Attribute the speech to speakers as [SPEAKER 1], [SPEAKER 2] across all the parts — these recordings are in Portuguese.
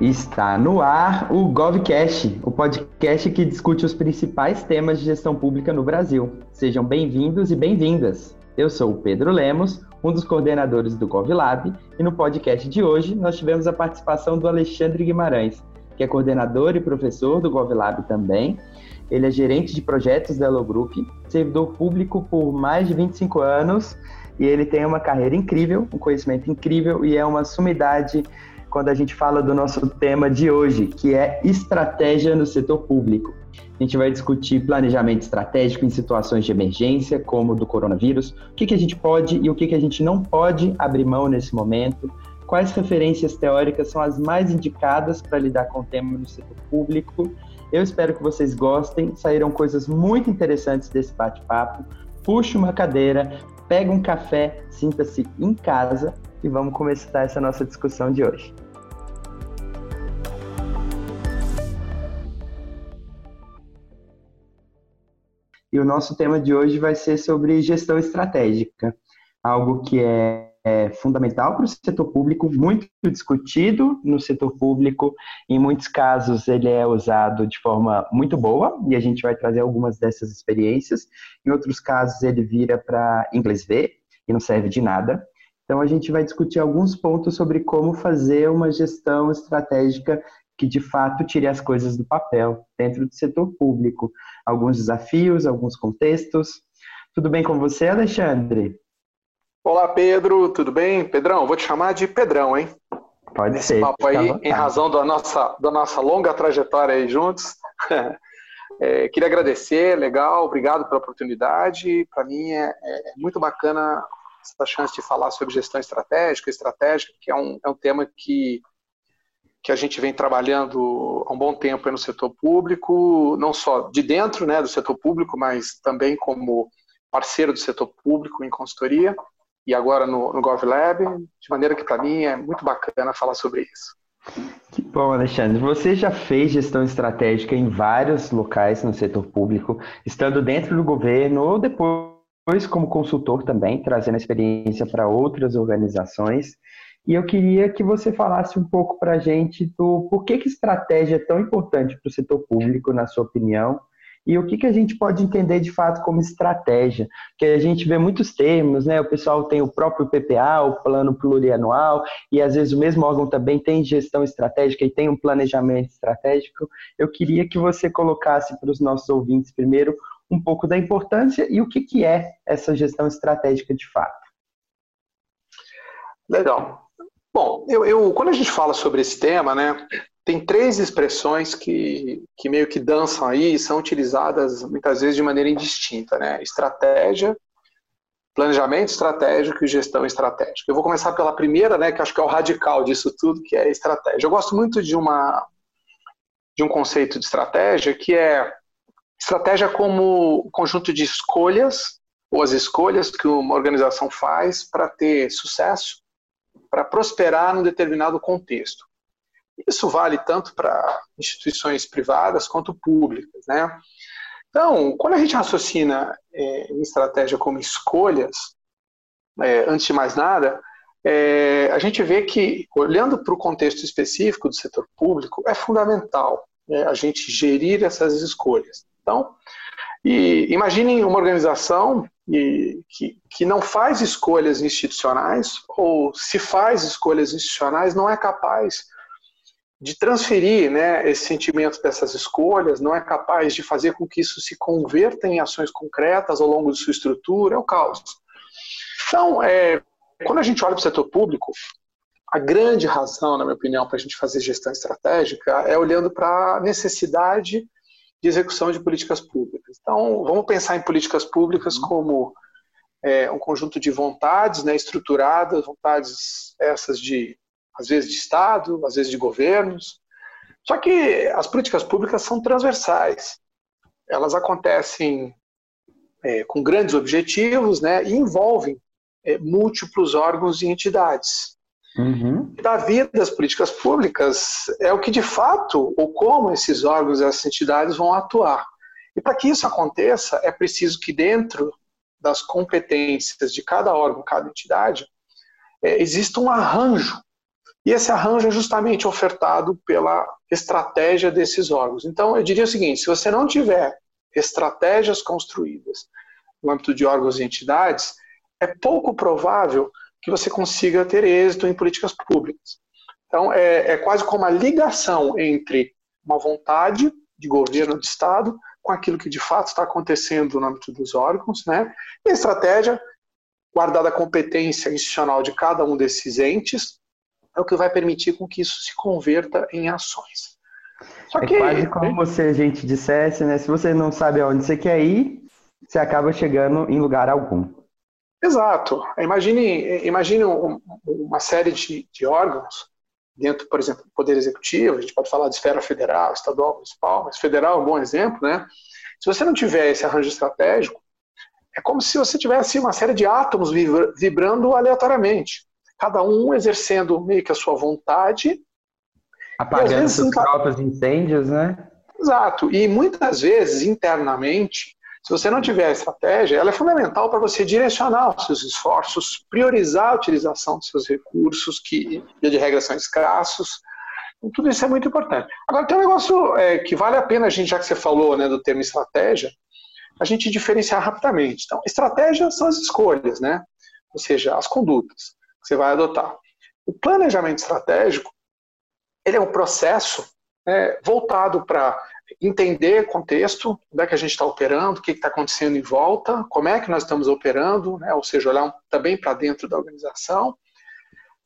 [SPEAKER 1] Está no ar o GovCast, o podcast que discute os principais temas de gestão pública no Brasil. Sejam bem-vindos e bem-vindas. Eu sou o Pedro Lemos, um dos coordenadores do GovLab, e no podcast de hoje nós tivemos a participação do Alexandre Guimarães, que é coordenador e professor do GovLab também. Ele é gerente de projetos da Elo Group, servidor público por mais de 25 anos, e ele tem uma carreira incrível, um conhecimento incrível e é uma sumidade quando a gente fala do nosso tema de hoje, que é estratégia no setor público. A gente vai discutir planejamento estratégico em situações de emergência, como do coronavírus, o que, que a gente pode e o que, que a gente não pode abrir mão nesse momento, quais referências teóricas são as mais indicadas para lidar com o tema no setor público. Eu espero que vocês gostem, saíram coisas muito interessantes desse bate-papo. Puxe uma cadeira, pega um café, sinta-se em casa e vamos começar essa nossa discussão de hoje. E o nosso tema de hoje vai ser sobre gestão estratégica, algo que é, é fundamental para o setor público, muito discutido no setor público. Em muitos casos, ele é usado de forma muito boa, e a gente vai trazer algumas dessas experiências. Em outros casos, ele vira para inglês ver e não serve de nada. Então, a gente vai discutir alguns pontos sobre como fazer uma gestão estratégica que de fato tire as coisas do papel dentro do setor público. Alguns desafios, alguns contextos. Tudo bem com você, Alexandre?
[SPEAKER 2] Olá, Pedro, tudo bem? Pedrão, vou te chamar de Pedrão, hein?
[SPEAKER 1] Pode Esse ser.
[SPEAKER 2] papo aí, em razão da nossa, da nossa longa trajetória aí juntos. é, queria agradecer, legal, obrigado pela oportunidade. Para mim é, é, muito bacana essa chance de falar sobre gestão estratégica, estratégica, que é um, é um tema que que a gente vem trabalhando há um bom tempo no setor público, não só de dentro né, do setor público, mas também como parceiro do setor público em consultoria e agora no, no GovLab, de maneira que para mim é muito bacana falar sobre isso.
[SPEAKER 1] Que bom, Alexandre. Você já fez gestão estratégica em vários locais no setor público, estando dentro do governo ou depois como consultor também, trazendo experiência para outras organizações. E eu queria que você falasse um pouco para a gente do porquê que estratégia é tão importante para o setor público, na sua opinião, e o que, que a gente pode entender de fato como estratégia. Porque a gente vê muitos termos, né? O pessoal tem o próprio PPA, o plano plurianual, e às vezes o mesmo órgão também tem gestão estratégica e tem um planejamento estratégico. Eu queria que você colocasse para os nossos ouvintes primeiro um pouco da importância e o que, que é essa gestão estratégica de fato.
[SPEAKER 2] Legal. Bom, eu, eu, quando a gente fala sobre esse tema, né, tem três expressões que, que meio que dançam aí e são utilizadas muitas vezes de maneira indistinta, né? Estratégia, planejamento estratégico e gestão estratégica. Eu vou começar pela primeira, né, que acho que é o radical disso tudo, que é estratégia. Eu gosto muito de uma de um conceito de estratégia que é estratégia como conjunto de escolhas ou as escolhas que uma organização faz para ter sucesso para prosperar num determinado contexto. Isso vale tanto para instituições privadas quanto públicas, né? Então, quando a gente raciocina é, em estratégia como escolhas, é, antes de mais nada, é, a gente vê que, olhando para o contexto específico do setor público, é fundamental né, a gente gerir essas escolhas. Então, e imaginem uma organização e, que, que não faz escolhas institucionais, ou se faz escolhas institucionais, não é capaz de transferir né, esse sentimento dessas escolhas, não é capaz de fazer com que isso se converta em ações concretas ao longo de sua estrutura, é o caos. Então, é, quando a gente olha para o setor público, a grande razão, na minha opinião, para a gente fazer gestão estratégica é olhando para a necessidade de execução de políticas públicas. Então, vamos pensar em políticas públicas uhum. como é, um conjunto de vontades né, estruturadas, vontades essas de, às vezes, de Estado, às vezes de governos. Só que as políticas públicas são transversais. Elas acontecem é, com grandes objetivos né, e envolvem é, múltiplos órgãos e entidades. Uhum. Da vida das políticas públicas é o que de fato, ou como esses órgãos e essas entidades vão atuar. E para que isso aconteça, é preciso que dentro das competências de cada órgão, cada entidade, é, exista um arranjo. E esse arranjo é justamente ofertado pela estratégia desses órgãos. Então, eu diria o seguinte: se você não tiver estratégias construídas no âmbito de órgãos e entidades, é pouco provável que você consiga ter êxito em políticas públicas. Então, é, é quase como a ligação entre uma vontade de governo de Estado com aquilo que de fato está acontecendo no âmbito dos órgãos, né? E a estratégia, guardada a competência institucional de cada um desses entes, é o que vai permitir com que isso se converta em ações.
[SPEAKER 1] Só que, é quase como se a gente dissesse, né? Se você não sabe aonde você quer ir, você acaba chegando em lugar algum.
[SPEAKER 2] Exato. Imagine, imagine uma série de, de órgãos dentro, por exemplo, do Poder Executivo, a gente pode falar de esfera federal, estadual, municipal, mas federal é um bom exemplo, né? Se você não tiver esse arranjo estratégico, é como se você tivesse uma série de átomos vibrando aleatoriamente, cada um exercendo meio que a sua vontade.
[SPEAKER 1] Apagando seus próprios incêndios, né?
[SPEAKER 2] Exato. E muitas vezes, internamente, se você não tiver estratégia, ela é fundamental para você direcionar os seus esforços, priorizar a utilização dos seus recursos, que, de regra, são escassos. Então, tudo isso é muito importante. Agora, tem um negócio é, que vale a pena, a gente, já que você falou né, do termo estratégia, a gente diferenciar rapidamente. Então, estratégia são as escolhas, né? ou seja, as condutas que você vai adotar. O planejamento estratégico ele é um processo né, voltado para entender contexto, onde é que a gente está operando, o que está acontecendo em volta, como é que nós estamos operando, né? ou seja, olhar também para dentro da organização,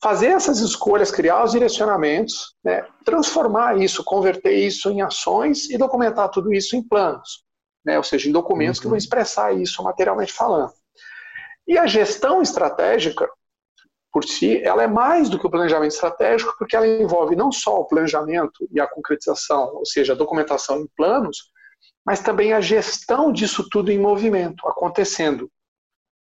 [SPEAKER 2] fazer essas escolhas, criar os direcionamentos, né? transformar isso, converter isso em ações e documentar tudo isso em planos, né? ou seja, em documentos uhum. que vão expressar isso materialmente falando. E a gestão estratégica por si, ela é mais do que o planejamento estratégico, porque ela envolve não só o planejamento e a concretização, ou seja, a documentação em planos, mas também a gestão disso tudo em movimento, acontecendo.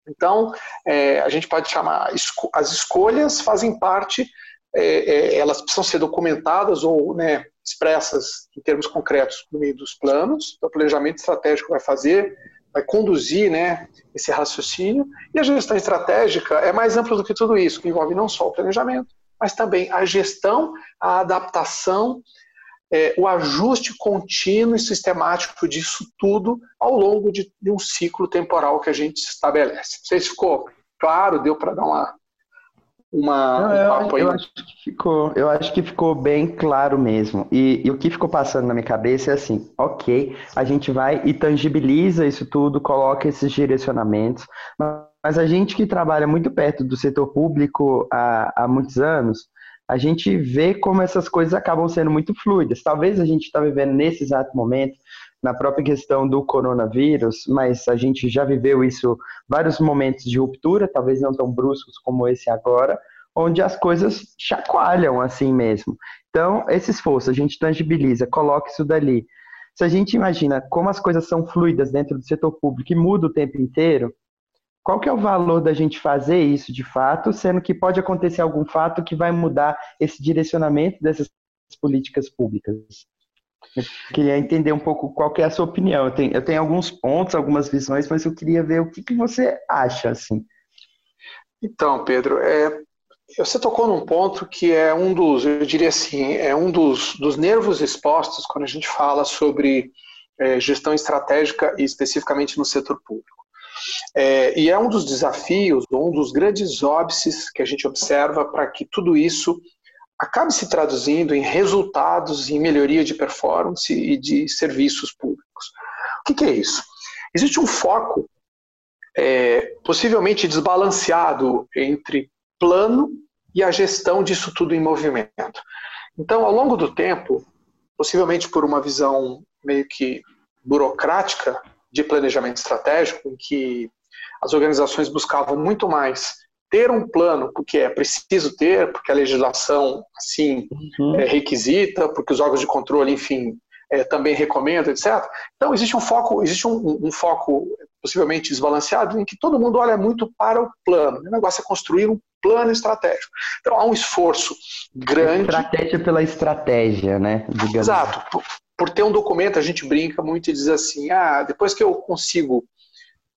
[SPEAKER 2] Então, é, a gente pode chamar, as escolhas fazem parte, é, é, elas precisam ser documentadas ou né, expressas em termos concretos no meio dos planos, então, o planejamento estratégico vai fazer vai conduzir né, esse raciocínio. E a gestão estratégica é mais ampla do que tudo isso, que envolve não só o planejamento, mas também a gestão, a adaptação, é, o ajuste contínuo e sistemático disso tudo ao longo de, de um ciclo temporal que a gente estabelece. Não sei se ficou claro, deu para dar uma, uma,
[SPEAKER 1] Não, um papo eu. Eu acho, que ficou, eu acho que ficou bem claro mesmo. E, e, o que ficou passando na minha cabeça é assim: ok, a gente vai e tangibiliza isso tudo, coloca esses direcionamentos, mas a gente que trabalha muito perto do setor público há, há muitos anos, a gente vê como essas coisas acabam sendo muito fluidas. Talvez a gente está vivendo nesse exato momento na própria questão do coronavírus, mas a gente já viveu isso vários momentos de ruptura, talvez não tão bruscos como esse agora, onde as coisas chacoalham assim mesmo. Então, esse esforço, a gente tangibiliza, coloca isso dali. Se a gente imagina como as coisas são fluidas dentro do setor público e muda o tempo inteiro, qual que é o valor da gente fazer isso de fato, sendo que pode acontecer algum fato que vai mudar esse direcionamento dessas políticas públicas? Eu queria entender um pouco qual que é a sua opinião. Eu tenho, eu tenho alguns pontos, algumas visões, mas eu queria ver o que, que você acha, assim.
[SPEAKER 2] Então, Pedro, é, você tocou num ponto que é um dos, eu diria assim, é um dos, dos nervos expostos quando a gente fala sobre é, gestão estratégica e especificamente no setor público. É, e é um dos desafios, um dos grandes óbices que a gente observa para que tudo isso acabe se traduzindo em resultados, em melhoria de performance e de serviços públicos. O que, é isso? Existe um foco é, possivelmente desbalanceado entre plano e a gestão disso tudo em movimento. Então, ao longo do tempo, possivelmente por uma visão meio que burocrática de planejamento estratégico, em que as organizações buscavam muito mais ter um plano, porque é preciso ter, porque a legislação assim uhum. é, requisita, porque os órgãos de controle, enfim, é, também recomendam, etc. Então existe um foco, existe um, um, foco possivelmente desbalanceado em que todo mundo olha muito para o plano. O negócio é construir um plano estratégico. Então há um esforço grande.
[SPEAKER 1] Estratégia pela estratégia, né?
[SPEAKER 2] Digamos. Exato. Por, por ter um documento, a gente brinca muito e diz assim: ah, depois que eu consigo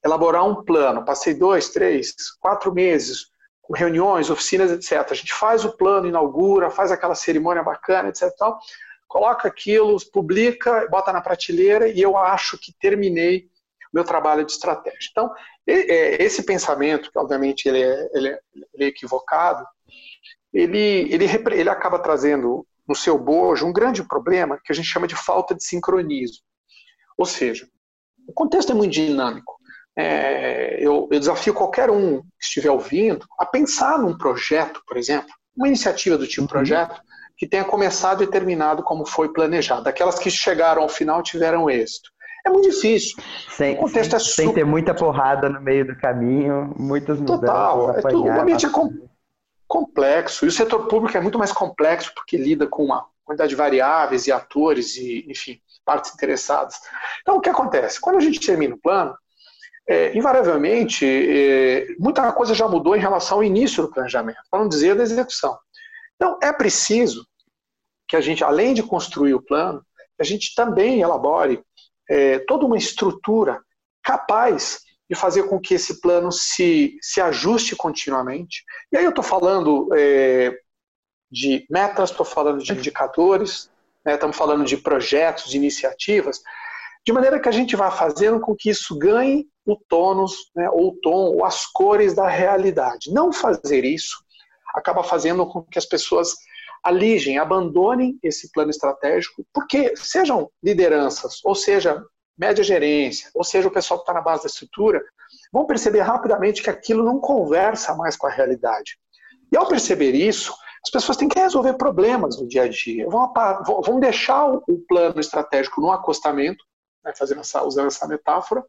[SPEAKER 2] elaborar um plano, passei dois, três, quatro meses com reuniões, oficinas, etc. A gente faz o plano, inaugura, faz aquela cerimônia bacana, etc. Tal, coloca aquilo, publica, bota na prateleira e eu acho que terminei o meu trabalho de estratégia. Então, é, esse pensamento, que obviamente ele é, ele é, ele é equivocado, ele, ele, ele acaba trazendo no seu bojo um grande problema que a gente chama de falta de sincronismo. Ou seja, o contexto é muito dinâmico. É, eu, eu, desafio qualquer um que estiver ouvindo a pensar num projeto, por exemplo, uma iniciativa do tipo uhum. projeto, que tenha começado e terminado como foi planejado. Aquelas que chegaram ao final tiveram êxito. É muito difícil.
[SPEAKER 1] Sem, o contexto é super... sem ter muita porrada no meio do caminho, muitas mudanças. Total.
[SPEAKER 2] Apanhar, é tudo, o ambiente é com, complexo. E o setor público é muito mais complexo porque lida com uma quantidade de variáveis e atores e, enfim, partes interessadas. Então, o que acontece? Quando a gente termina o plano, é, invariavelmente, é, muita coisa já mudou em relação ao início do planejamento, para não dizer da execução. Então, é preciso que a gente, além de construir o plano, a gente também elabore é, toda uma estrutura capaz de fazer com que esse plano se, se ajuste continuamente. E aí eu estou falando é, de metas, estou falando de indicadores, né, estamos falando de projetos, de iniciativas, de maneira que a gente vá fazendo com que isso ganhe o tônus, né, ou o tom, ou as cores da realidade. Não fazer isso acaba fazendo com que as pessoas aligem, abandonem esse plano estratégico, porque sejam lideranças, ou seja, média gerência, ou seja, o pessoal que está na base da estrutura, vão perceber rapidamente que aquilo não conversa mais com a realidade. E ao perceber isso, as pessoas têm que resolver problemas no dia a dia. Vão, vão deixar o plano estratégico no acostamento, né, fazendo essa, usando essa metáfora,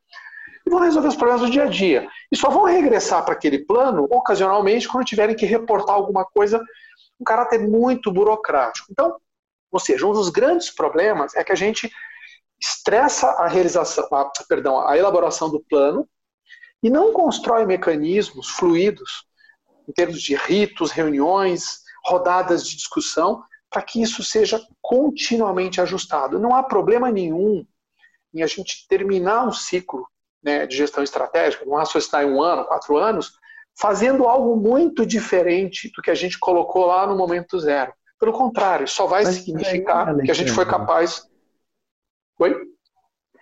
[SPEAKER 2] e vão resolver os problemas do dia a dia. E só vão regressar para aquele plano ocasionalmente quando tiverem que reportar alguma coisa um caráter muito burocrático. Então, ou seja, um dos grandes problemas é que a gente estressa a realização, a, perdão, a elaboração do plano e não constrói mecanismos fluidos em termos de ritos, reuniões, rodadas de discussão, para que isso seja continuamente ajustado. Não há problema nenhum em a gente terminar um ciclo né, de gestão estratégica, vamos raciocinar em um ano, quatro anos, fazendo algo muito diferente do que a gente colocou lá no momento zero. Pelo contrário, só vai Mas significar que a gente foi capaz. Oi?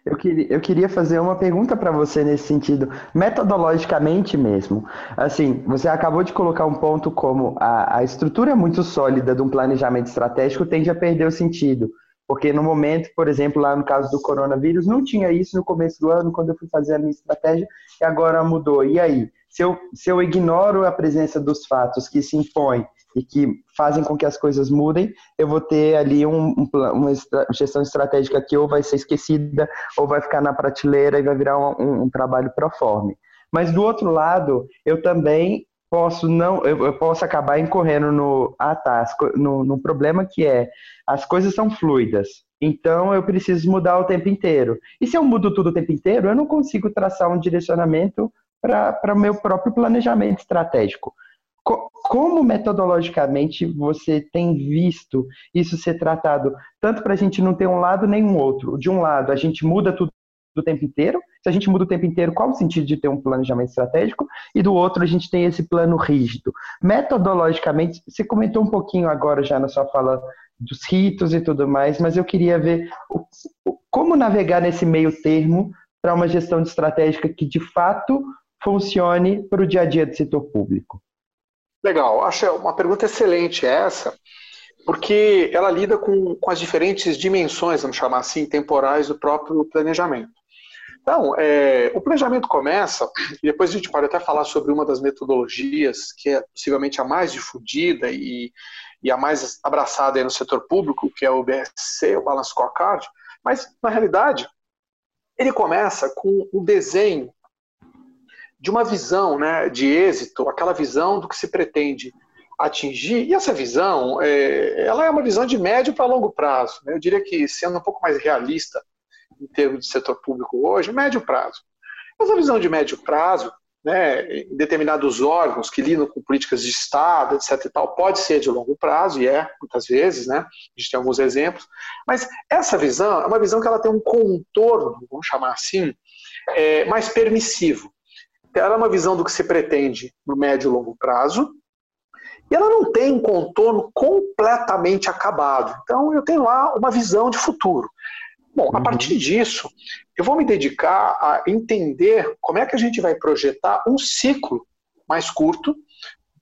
[SPEAKER 1] Eu queria, eu queria fazer uma pergunta para você nesse sentido, metodologicamente mesmo. Assim, você acabou de colocar um ponto como a, a estrutura muito sólida de um planejamento estratégico tende a perder o sentido. Porque no momento, por exemplo, lá no caso do coronavírus, não tinha isso no começo do ano, quando eu fui fazer a minha estratégia, e agora mudou. E aí? Se eu, se eu ignoro a presença dos fatos que se impõem e que fazem com que as coisas mudem, eu vou ter ali um, um, uma gestão estratégica que ou vai ser esquecida, ou vai ficar na prateleira e vai virar um, um trabalho proforme. Mas do outro lado, eu também posso não, eu, eu posso acabar incorrendo no, ah tá, no, no problema que é as coisas são fluidas, então eu preciso mudar o tempo inteiro. E se eu mudo tudo o tempo inteiro, eu não consigo traçar um direcionamento para o meu próprio planejamento estratégico. Co como metodologicamente você tem visto isso ser tratado, tanto para a gente não ter um lado nem um outro? De um lado, a gente muda tudo o tempo inteiro, se a gente muda o tempo inteiro, qual o sentido de ter um planejamento estratégico? E do outro, a gente tem esse plano rígido. Metodologicamente, você comentou um pouquinho agora já na sua fala dos ritos e tudo mais, mas eu queria ver o, como navegar nesse meio termo para uma gestão estratégica que de fato funcione para o dia a dia do setor público.
[SPEAKER 2] Legal, acho uma pergunta excelente essa, porque ela lida com, com as diferentes dimensões, vamos chamar assim, temporais do próprio planejamento. Então, é, o planejamento começa, e depois a gente pode até falar sobre uma das metodologias, que é possivelmente a mais difundida e, e a mais abraçada no setor público, que é o BSC, o Balance Scorecard, mas, na realidade, ele começa com o desenho de uma visão né, de êxito, aquela visão do que se pretende atingir, e essa visão, é, ela é uma visão de médio para longo prazo. Né? Eu diria que, sendo um pouco mais realista, em termos de setor público hoje, médio prazo. Essa visão de médio prazo, né, em determinados órgãos que lidam com políticas de Estado, etc. E tal, pode ser de longo prazo, e é, muitas vezes, né? a gente tem alguns exemplos, mas essa visão é uma visão que ela tem um contorno, vamos chamar assim, é, mais permissivo. Ela é uma visão do que se pretende no médio e longo prazo, e ela não tem um contorno completamente acabado. Então, eu tenho lá uma visão de futuro. Bom, a uhum. partir disso, eu vou me dedicar a entender como é que a gente vai projetar um ciclo mais curto,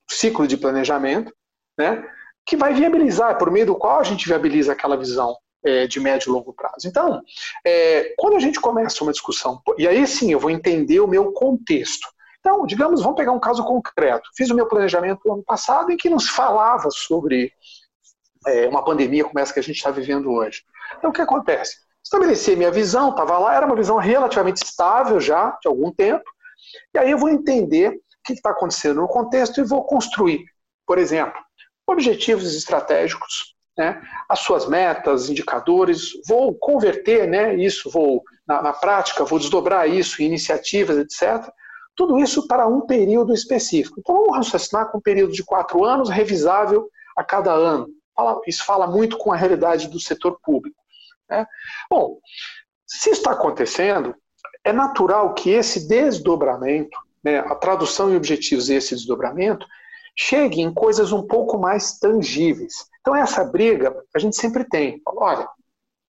[SPEAKER 2] ciclo de planejamento, né, que vai viabilizar, por meio do qual a gente viabiliza aquela visão é, de médio e longo prazo. Então, é, quando a gente começa uma discussão, e aí sim eu vou entender o meu contexto. Então, digamos, vamos pegar um caso concreto. Fiz o meu planejamento no ano passado em que nos falava sobre é, uma pandemia como essa que a gente está vivendo hoje. Então, o que acontece? Estabeleci minha visão, estava lá, era uma visão relativamente estável já, de algum tempo, e aí eu vou entender o que está acontecendo no contexto e vou construir, por exemplo, objetivos estratégicos, né, as suas metas, indicadores, vou converter né, isso, vou na, na prática, vou desdobrar isso em iniciativas, etc. Tudo isso para um período específico. Então vamos raciocinar com um período de quatro anos, revisável a cada ano. Isso fala muito com a realidade do setor público. Né? Bom, se está acontecendo, é natural que esse desdobramento, né, a tradução em objetivos e esse desdobramento, chegue em coisas um pouco mais tangíveis. Então, essa briga a gente sempre tem. Olha,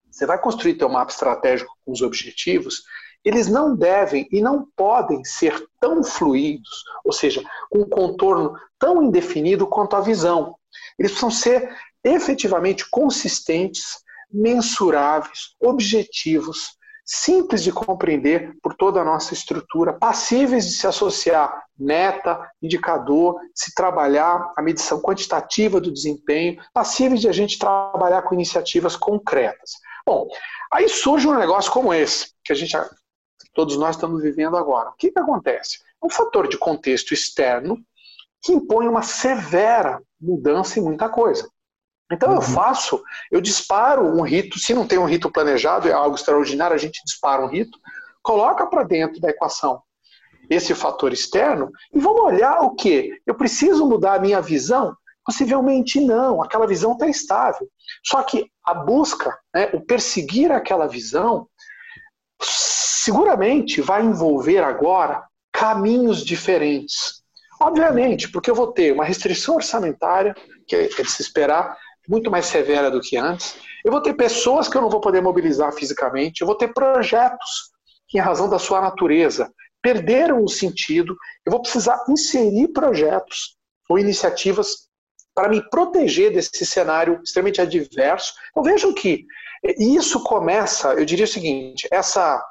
[SPEAKER 2] você vai construir teu mapa estratégico com os objetivos, eles não devem e não podem ser tão fluidos, ou seja, com um contorno tão indefinido quanto a visão. Eles precisam ser efetivamente consistentes, mensuráveis, objetivos, simples de compreender por toda a nossa estrutura, passíveis de se associar meta, indicador, se trabalhar a medição quantitativa do desempenho, passíveis de a gente trabalhar com iniciativas concretas. Bom, aí surge um negócio como esse, que a gente, todos nós estamos vivendo agora. O que, que acontece? É um fator de contexto externo que impõe uma severa mudança em muita coisa. Então uhum. eu faço, eu disparo um rito, se não tem um rito planejado, é algo extraordinário, a gente dispara um rito, coloca para dentro da equação esse fator externo e vamos olhar o que? Eu preciso mudar a minha visão? Possivelmente não, aquela visão está estável. Só que a busca, né, o perseguir aquela visão, seguramente vai envolver agora caminhos diferentes. Obviamente, porque eu vou ter uma restrição orçamentária, que é de se esperar, muito mais severa do que antes. Eu vou ter pessoas que eu não vou poder mobilizar fisicamente, eu vou ter projetos que, em razão da sua natureza, perderam o sentido. Eu vou precisar inserir projetos ou iniciativas para me proteger desse cenário extremamente adverso. Então vejam que isso começa, eu diria o seguinte, essa,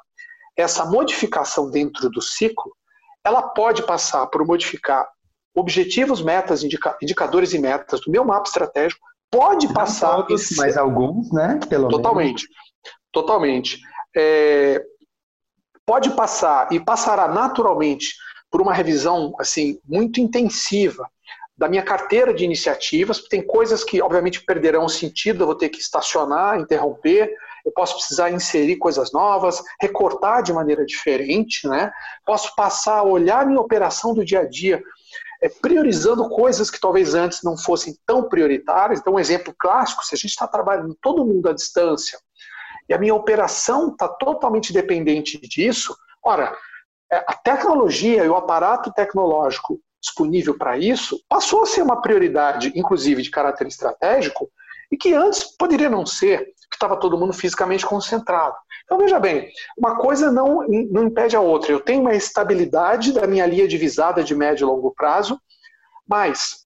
[SPEAKER 2] essa modificação dentro do ciclo, ela pode passar por modificar objetivos, metas, indicadores e metas do meu mapa estratégico, pode Não passar.
[SPEAKER 1] Todos, mas alguns, né?
[SPEAKER 2] Pelo totalmente. Menos. Totalmente. É, pode passar e passará naturalmente por uma revisão assim muito intensiva da minha carteira de iniciativas. Tem coisas que, obviamente, perderão sentido, eu vou ter que estacionar, interromper. Eu posso precisar inserir coisas novas, recortar de maneira diferente, né? Posso passar a olhar minha operação do dia a dia é, priorizando coisas que talvez antes não fossem tão prioritárias. Então, um exemplo clássico, se a gente está trabalhando todo mundo à distância e a minha operação está totalmente dependente disso, ora, é, a tecnologia e o aparato tecnológico disponível para isso passou a ser uma prioridade, inclusive de caráter estratégico, e que antes poderia não ser, que estava todo mundo fisicamente concentrado. Então veja bem, uma coisa não, não impede a outra. Eu tenho uma estabilidade da minha linha divisada de médio e longo prazo, mas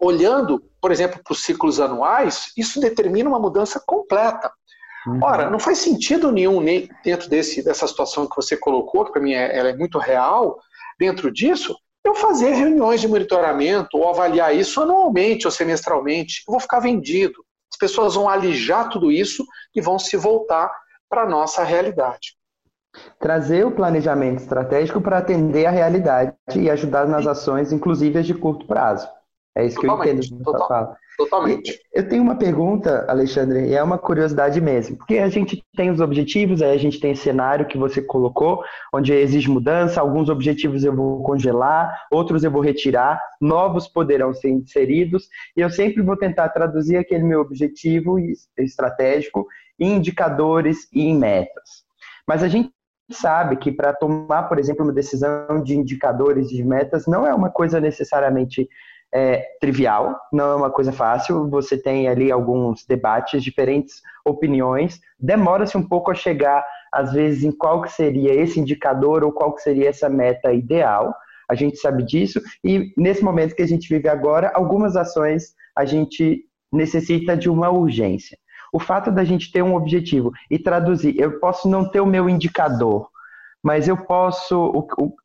[SPEAKER 2] olhando, por exemplo, para os ciclos anuais, isso determina uma mudança completa. Uhum. Ora, não faz sentido nenhum dentro desse, dessa situação que você colocou, que para mim é, ela é muito real, dentro disso, eu fazer reuniões de monitoramento ou avaliar isso anualmente ou semestralmente. Eu vou ficar vendido. As pessoas vão alijar tudo isso e vão se voltar para a nossa realidade.
[SPEAKER 1] Trazer o planejamento estratégico para atender a realidade e ajudar nas ações, inclusive as de curto prazo. É isso Totalmente. que eu entendo. Total.
[SPEAKER 2] Totalmente.
[SPEAKER 1] Eu tenho uma pergunta, Alexandre, e é uma curiosidade mesmo. Porque a gente tem os objetivos, aí a gente tem esse cenário que você colocou, onde exige mudança, alguns objetivos eu vou congelar, outros eu vou retirar, novos poderão ser inseridos, e eu sempre vou tentar traduzir aquele meu objetivo estratégico em indicadores e em metas. Mas a gente sabe que para tomar, por exemplo, uma decisão de indicadores de metas não é uma coisa necessariamente é, trivial, não é uma coisa fácil. Você tem ali alguns debates, diferentes opiniões. Demora-se um pouco a chegar, às vezes, em qual que seria esse indicador ou qual que seria essa meta ideal. A gente sabe disso e nesse momento que a gente vive agora, algumas ações a gente necessita de uma urgência. O fato da gente ter um objetivo e traduzir, eu posso não ter o meu indicador, mas eu posso.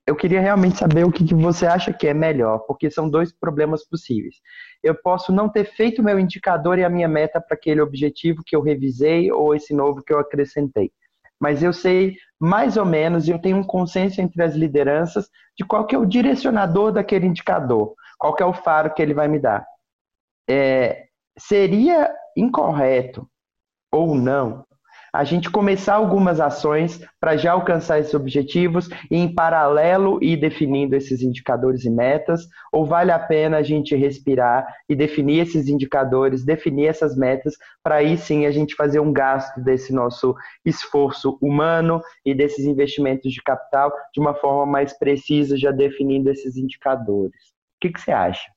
[SPEAKER 1] Eu queria realmente saber o que você acha que é melhor, porque são dois problemas possíveis. Eu posso não ter feito o meu indicador e a minha meta para aquele objetivo que eu revisei ou esse novo que eu acrescentei. Mas eu sei mais ou menos, e eu tenho um consenso entre as lideranças de qual que é o direcionador daquele indicador, qual que é o faro que ele vai me dar. É, seria incorreto ou não a gente começar algumas ações para já alcançar esses objetivos e, em paralelo, ir definindo esses indicadores e metas? Ou vale a pena a gente respirar e definir esses indicadores, definir essas metas, para aí sim a gente fazer um gasto desse nosso esforço humano e desses investimentos de capital de uma forma mais precisa, já definindo esses indicadores? O que, que você acha?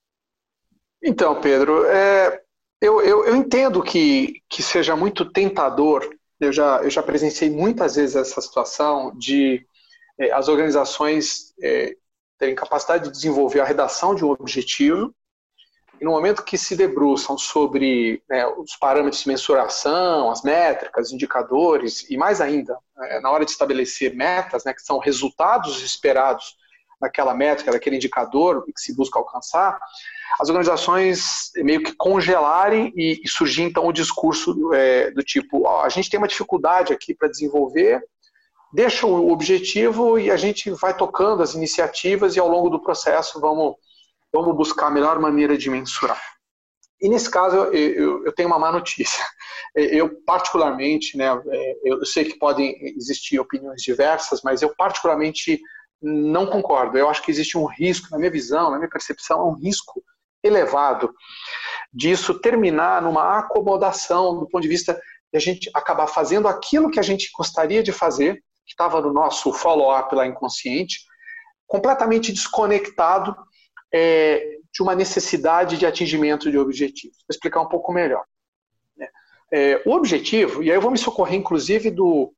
[SPEAKER 2] Então, Pedro, é, eu, eu, eu, entendo que, que seja muito tentador. Eu já, eu já presenciei muitas vezes essa situação de é, as organizações é, terem capacidade de desenvolver a redação de um objetivo. E no momento que se debruçam sobre né, os parâmetros de mensuração, as métricas, indicadores e mais ainda, é, na hora de estabelecer metas, né, que são resultados esperados naquela métrica, daquele indicador que se busca alcançar, as organizações meio que congelarem e, e surgir então o discurso é, do tipo: a gente tem uma dificuldade aqui para desenvolver, deixa o objetivo e a gente vai tocando as iniciativas e ao longo do processo vamos, vamos buscar a melhor maneira de mensurar. E nesse caso eu, eu, tenho uma má notícia. Eu particularmente, né, eu sei que podem existir opiniões diversas, mas eu particularmente não concordo. Eu acho que existe um risco, na minha visão, na minha percepção, um risco elevado disso terminar numa acomodação do ponto de vista de a gente acabar fazendo aquilo que a gente gostaria de fazer, que estava no nosso follow-up lá inconsciente, completamente desconectado é, de uma necessidade de atingimento de objetivos. Vou explicar um pouco melhor. Né? É, o objetivo, e aí eu vou me socorrer inclusive do,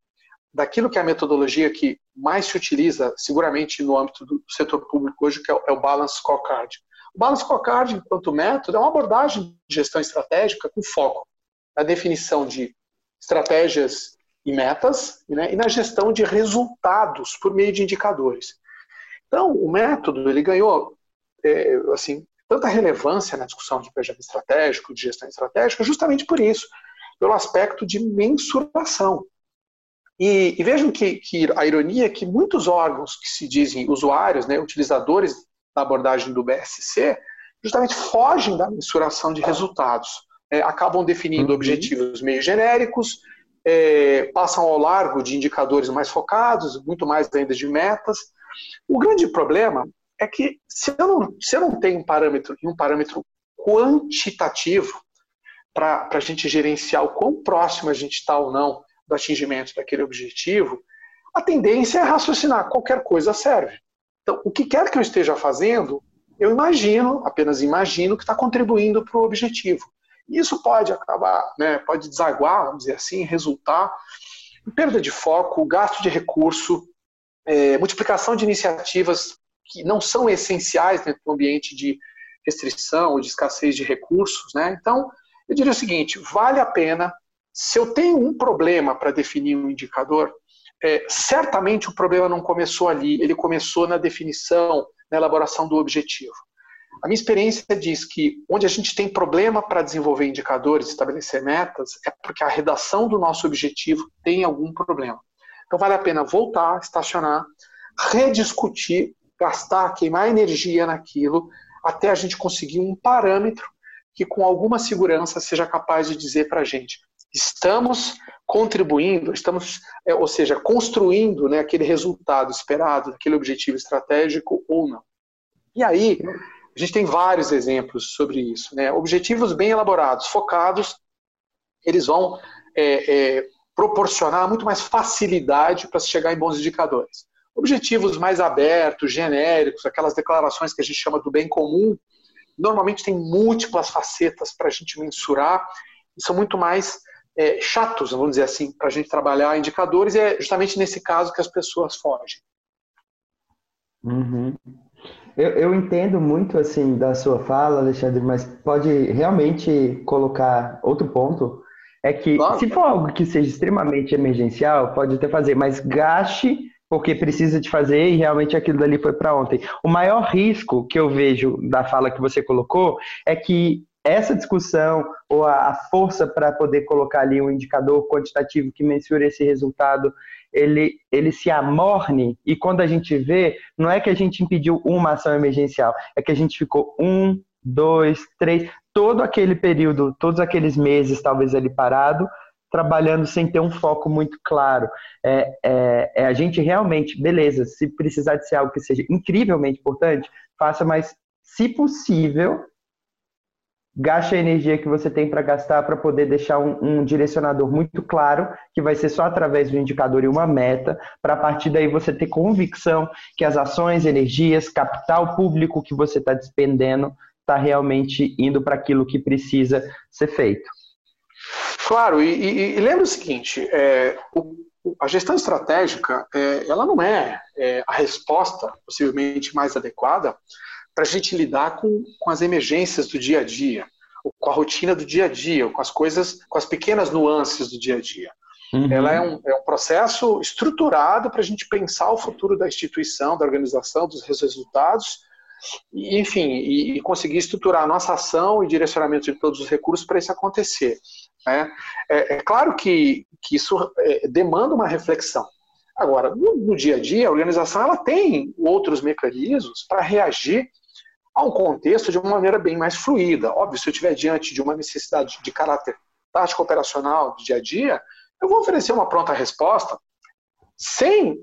[SPEAKER 2] daquilo que é a metodologia que mais se utiliza, seguramente no âmbito do setor público hoje, que é o, é o Balance Scorecard. O Balance Scorecard, enquanto método, é uma abordagem de gestão estratégica com foco na definição de estratégias e metas né, e na gestão de resultados por meio de indicadores. Então, o método ele ganhou é, assim tanta relevância na discussão de planejamento estratégico, de gestão estratégica, justamente por isso, pelo aspecto de mensuração. E, e vejam que, que, a ironia é que muitos órgãos que se dizem usuários, né, utilizadores da abordagem do BSC, justamente fogem da mensuração de resultados. É, acabam definindo uhum. objetivos meio genéricos, é, passam ao largo de indicadores mais focados, muito mais ainda de metas. O grande problema é que se eu não, se eu não tenho um parâmetro um parâmetro quantitativo para a gente gerenciar o quão próximo a gente está ou não do atingimento daquele objetivo, a tendência é raciocinar qualquer coisa serve. Então, o que quer que eu esteja fazendo, eu imagino, apenas imagino, que está contribuindo para o objetivo. E isso pode acabar, né, pode desaguar, vamos dizer assim, resultar em perda de foco, gasto de recurso, é, multiplicação de iniciativas que não são essenciais dentro do ambiente de restrição ou de escassez de recursos. Né? Então, eu diria o seguinte: vale a pena, se eu tenho um problema para definir um indicador, é, certamente o problema não começou ali, ele começou na definição, na elaboração do objetivo. A minha experiência diz que onde a gente tem problema para desenvolver indicadores, estabelecer metas, é porque a redação do nosso objetivo tem algum problema. Então vale a pena voltar, estacionar, rediscutir, gastar, queimar energia naquilo, até a gente conseguir um parâmetro que com alguma segurança seja capaz de dizer para a gente estamos contribuindo, estamos, é, ou seja, construindo né, aquele resultado esperado, aquele objetivo estratégico ou não. E aí, a gente tem vários exemplos sobre isso. Né? Objetivos bem elaborados, focados, eles vão é, é, proporcionar muito mais facilidade para se chegar em bons indicadores. Objetivos mais abertos, genéricos, aquelas declarações que a gente chama do bem comum, normalmente tem múltiplas facetas para a gente mensurar e são muito mais é, chatos, vamos dizer assim, para a gente trabalhar indicadores, e é justamente nesse caso que as pessoas fogem.
[SPEAKER 1] Uhum. Eu, eu, entendo muito assim da sua fala, Alexandre, mas pode realmente colocar outro ponto. É que claro. se for algo que seja extremamente emergencial, pode até fazer, mas gaste porque precisa de fazer e realmente aquilo dali foi para ontem. O maior risco que eu vejo da fala que você colocou é que essa discussão ou a, a força para poder colocar ali um indicador quantitativo que mensure esse resultado, ele, ele se amorne e quando a gente vê, não é que a gente impediu uma ação emergencial, é que a gente ficou um, dois, três, todo aquele período, todos aqueles meses talvez ali parado, trabalhando sem ter um foco muito claro. É, é, é, a gente realmente, beleza, se precisar de ser algo que seja incrivelmente importante, faça, mas se possível, gaste a energia que você tem para gastar para poder deixar um, um, direcionador muito claro, que vai ser só através do indicador e uma meta, para a partir daí você ter convicção que as ações, energias, capital público que você está despendendo está realmente indo para aquilo que precisa ser feito.
[SPEAKER 2] Claro, e, e, e lembra o seguinte, é, o, a gestão estratégica, é, ela não é, é a resposta possivelmente mais adequada para a gente lidar com, com as emergências do dia a dia, com a rotina do dia a dia, com as coisas, com as pequenas nuances do dia a dia. Uhum. Ela é um, é um processo estruturado para a gente pensar o futuro da instituição, da organização, dos resultados, e, enfim, e, e, conseguir estruturar a nossa ação e direcionamento de todos os recursos para isso acontecer. Né? É, é, claro que, que isso é, demanda uma reflexão. Agora, no, no, dia a dia, a organização ela tem outros mecanismos para reagir a um contexto de uma maneira bem mais fluida. Óbvio, se eu estiver diante de uma necessidade de caráter tático operacional do dia a dia, eu vou oferecer uma pronta resposta sem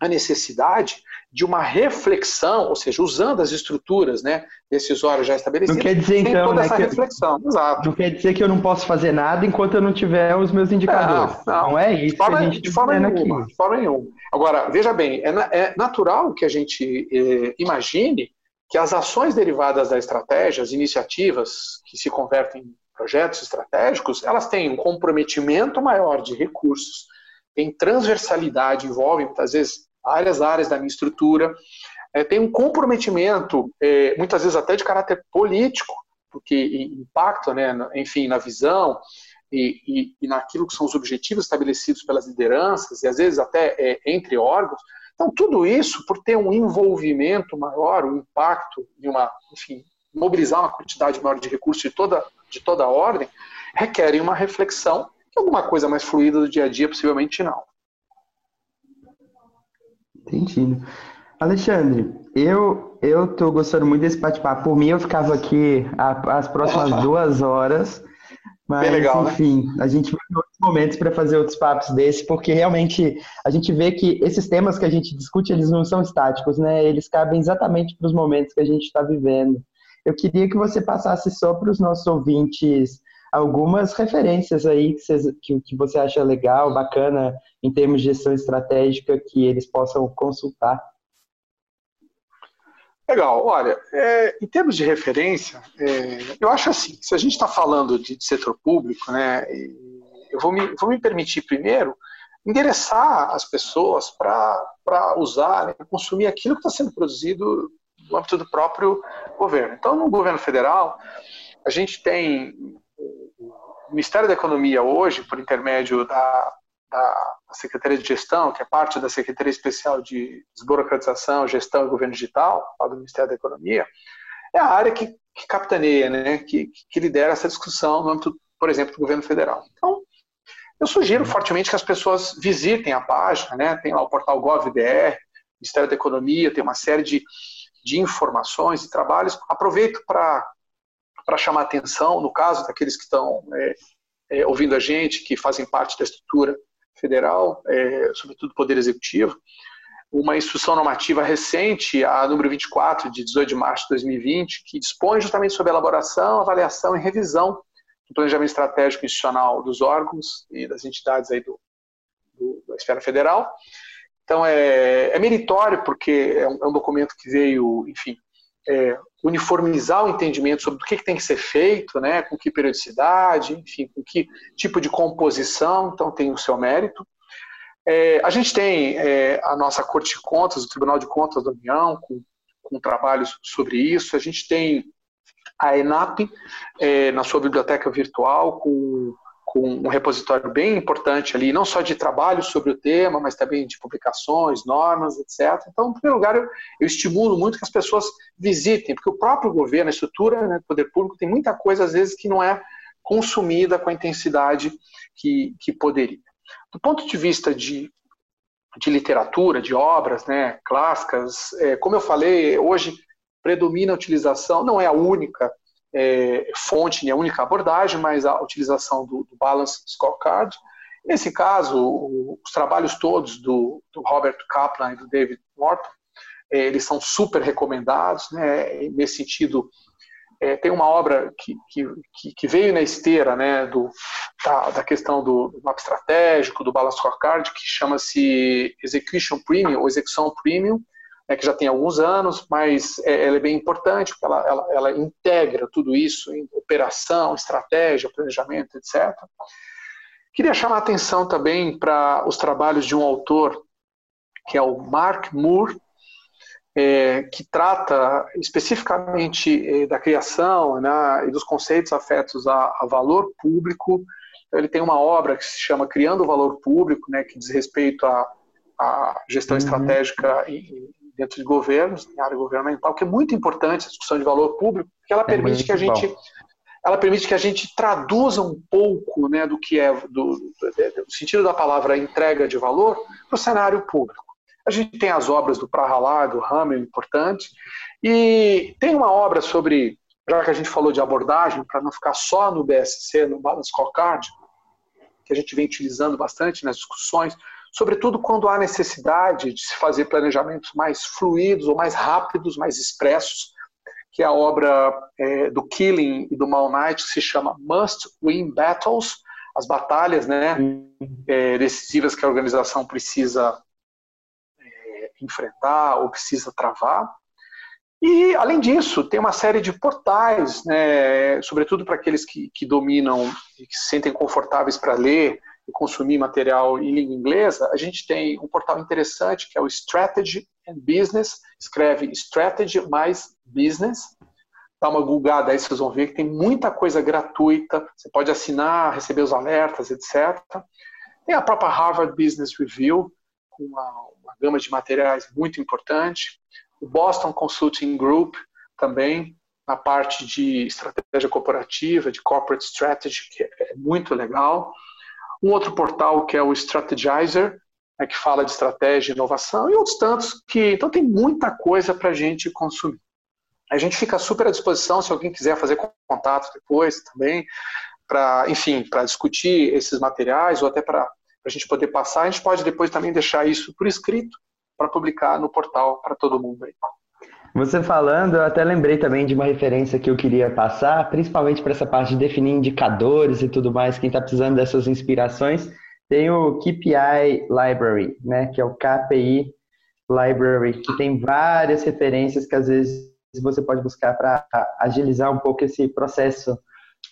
[SPEAKER 2] a necessidade de uma reflexão, ou seja, usando as estruturas né, decisórias já estabelecidas.
[SPEAKER 1] Não quer dizer, então, né, que reflexão. Eu, Exato. Não quer dizer que eu não posso fazer nada enquanto eu não tiver os meus indicadores. Não, não. não é isso
[SPEAKER 2] forma,
[SPEAKER 1] que a gente
[SPEAKER 2] de forma nenhuma, aqui. De forma nenhuma. Agora, veja bem, é, é natural que a gente eh, imagine que as ações derivadas da estratégia, as iniciativas que se convertem em projetos estratégicos, elas têm um comprometimento maior de recursos, tem transversalidade, envolvem muitas vezes várias áreas da minha estrutura, é, tem um comprometimento, é, muitas vezes até de caráter político, porque impacta, né, enfim, na visão e, e, e, naquilo que são os objetivos estabelecidos pelas lideranças, e às vezes até é, entre órgãos, então, tudo isso, por ter um envolvimento maior, um impacto e uma, enfim, mobilizar uma quantidade maior de recursos de toda, de toda a ordem, requerem uma reflexão que alguma coisa mais fluida do dia a dia, possivelmente não.
[SPEAKER 1] Entendido. Alexandre, eu eu tô gostando muito desse bate-papo. Por mim, eu ficava aqui as próximas duas horas. Mas, legal, né? enfim, né? a gente vai momentos para fazer outros papos desse, porque realmente a gente vê que esses temas que a gente discute, eles não são estáticos, né? Eles cabem exatamente para os momentos que a gente está vivendo. Eu queria que você passasse só para os nossos ouvintes algumas referências aí que que, que você acha legal, bacana, em termos de gestão estratégica, que eles possam consultar.
[SPEAKER 2] Legal, olha, é, em termos de referência, é, eu acho assim, se a gente está falando de, de, setor público, né, eu vou me, vou me permitir primeiro endereçar as pessoas para usar, né, consumir aquilo que está sendo produzido no âmbito do próprio governo. Então, no governo federal, a gente tem o Ministério da Economia hoje, por intermédio da, da Secretaria de Gestão, que é parte da Secretaria Especial de Desburocratização, Gestão e Governo Digital, do Ministério da Economia, é a área que, que capitaneia, né, que, que lidera essa discussão no âmbito, por exemplo, do governo federal. Então, eu sugiro fortemente que as pessoas visitem a página, né, tem lá o portal GovBR, Ministério da Economia, tem uma série de, de informações e trabalhos. Aproveito para chamar atenção, no caso daqueles que estão é, é, ouvindo a gente, que fazem parte da estrutura federal, é, sobretudo Poder Executivo, uma instrução normativa recente, a número 24, de 18 de março de 2020, que dispõe justamente sobre a elaboração, avaliação e revisão do planejamento estratégico institucional dos órgãos e das entidades aí do, do da esfera federal. Então, é, é meritório, porque é um, é um, documento que veio, enfim, é, uniformizar o entendimento sobre o que, que, tem que ser feito, né, com que periodicidade, enfim, com que tipo de composição, então tem o seu mérito. É, a gente tem é, a nossa Corte de Contas, o Tribunal de Contas da União, com, com trabalhos sobre isso. A gente tem a ENAP é, na sua biblioteca virtual, com, com um repositório bem importante ali, não só de trabalho sobre o tema, mas também de publicações, normas, etc. Então, em primeiro lugar, eu, eu estimulo muito que as pessoas visitem, porque o próprio governo, a estrutura né, poder público, tem muita coisa, às vezes, que não é consumida com a intensidade que, que poderia. Do ponto de vista de, de literatura, de obras né, clássicas, é, como eu falei, hoje predomina a utilização, não é a única é, fonte, nem a única abordagem, mas a utilização do, do Balance Scorecard. Nesse caso, o, os trabalhos todos do, do, Robert Kaplan e do David Morton, é, eles são super recomendados, né, nesse sentido, é, tem uma obra que, que, que, veio na esteira né, do, da, da questão do, do mapa estratégico, do Balance Scorecard, que chama-se Execution Premium, ou Execução Premium, né, que já tem alguns anos, mas é, ela é bem importante, porque ela, ela, ela integra tudo isso em operação, estratégia, planejamento, etc. Queria chamar a atenção também para os trabalhos de um autor, que é o Mark Moore, é, que trata especificamente é, da criação né, e dos conceitos afetos a, a, valor público. Então, ele tem uma obra que se chama Criando o Valor Público, né, que diz respeito à, à gestão uhum. estratégica em, dentro de governos, em área governamental, que é muito importante a discussão de valor público, porque ela é permite que a gente bom. ela permite que a gente traduza um pouco né, do que é do, do, do sentido da palavra entrega de valor para o cenário público. A gente tem as obras do Prahalá, do Hamel, importante, e tem uma obra sobre, já que a gente falou de abordagem, para não ficar só no BSC, no Balance Scorecard, que a gente vem utilizando bastante nas discussões, sobretudo quando há necessidade de se fazer planejamentos mais fluidos ou mais rápidos, mais expressos, que é a obra é, do Killing e do Mal Knight, que se chama Must Win Battles, as batalhas né, é, decisivas que a organização precisa enfrentar ou precisa travar. E, além disso, tem uma série de portais, né, sobretudo para aqueles que, que dominam e que se sentem confortáveis para ler e consumir material em língua inglesa. A gente tem um portal interessante que é o Strategy and Business, escreve Strategy mais Business. Dá uma googada aí, vocês vão ver que tem muita coisa gratuita, você pode assinar, receber os alertas, etc. Tem a própria Harvard Business Review, com uma, uma gama de materiais muito importante. O Boston Consulting Group também, na parte de estratégia corporativa, de corporate strategy, que é muito legal. Um outro portal que é o Strategizer, né, que fala de estratégia inovação, e outros tantos que. Então, tem muita coisa para a gente consumir. A gente fica super à disposição se alguém quiser fazer contato depois também, para, enfim, para discutir esses materiais ou até para a gente poder passar. A gente pode depois também deixar isso por escrito para publicar no portal para todo mundo aí.
[SPEAKER 1] Você falando, eu até lembrei também de uma referência que eu queria passar, principalmente para essa parte de definir indicadores e tudo mais. Quem está precisando dessas inspirações, tem o KPI Library, né, que é o KPI Library, que tem várias referências que às vezes você pode buscar para agilizar um pouco esse processo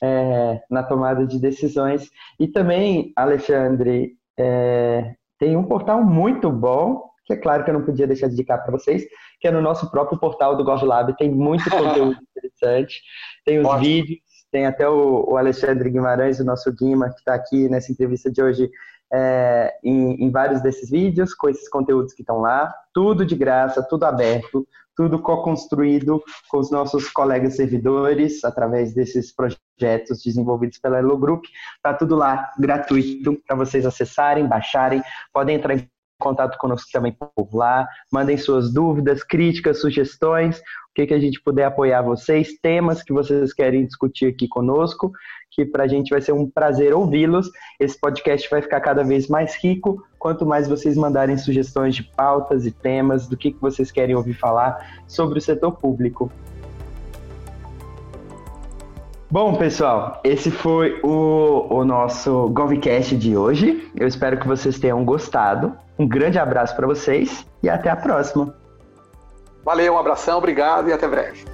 [SPEAKER 1] é, na tomada de decisões. E também, Alexandre, é, tem um portal muito bom, que é claro que eu não podia deixar de indicar para vocês, que é no nosso próprio portal do GovLab. Tem muito conteúdo interessante, tem os Ótimo. vídeos, tem até o, o, Alexandre Guimarães, o nosso Guima, que está aqui nessa entrevista de hoje, é, em, em, vários desses vídeos, com esses conteúdos que estão lá, tudo de graça, tudo aberto, tudo co-construído com os nossos colegas servidores, através desses projetos desenvolvidos pela Elo Group. Está tudo lá gratuito para vocês acessarem, baixarem, podem entrar em contato conosco também por lá, mandem suas dúvidas, críticas, sugestões, o que, que a gente puder apoiar vocês, temas que vocês querem discutir aqui conosco, que para a gente vai ser um prazer ouvi-los. Esse podcast vai ficar cada vez mais rico, quanto mais vocês mandarem sugestões de pautas e temas, do que, que vocês querem ouvir falar sobre o setor público. Bom, pessoal, esse foi o, o nosso Govcast de hoje. Eu espero que vocês tenham gostado. Um grande abraço para vocês e até a próxima.
[SPEAKER 2] Valeu, um abração, obrigado e até breve.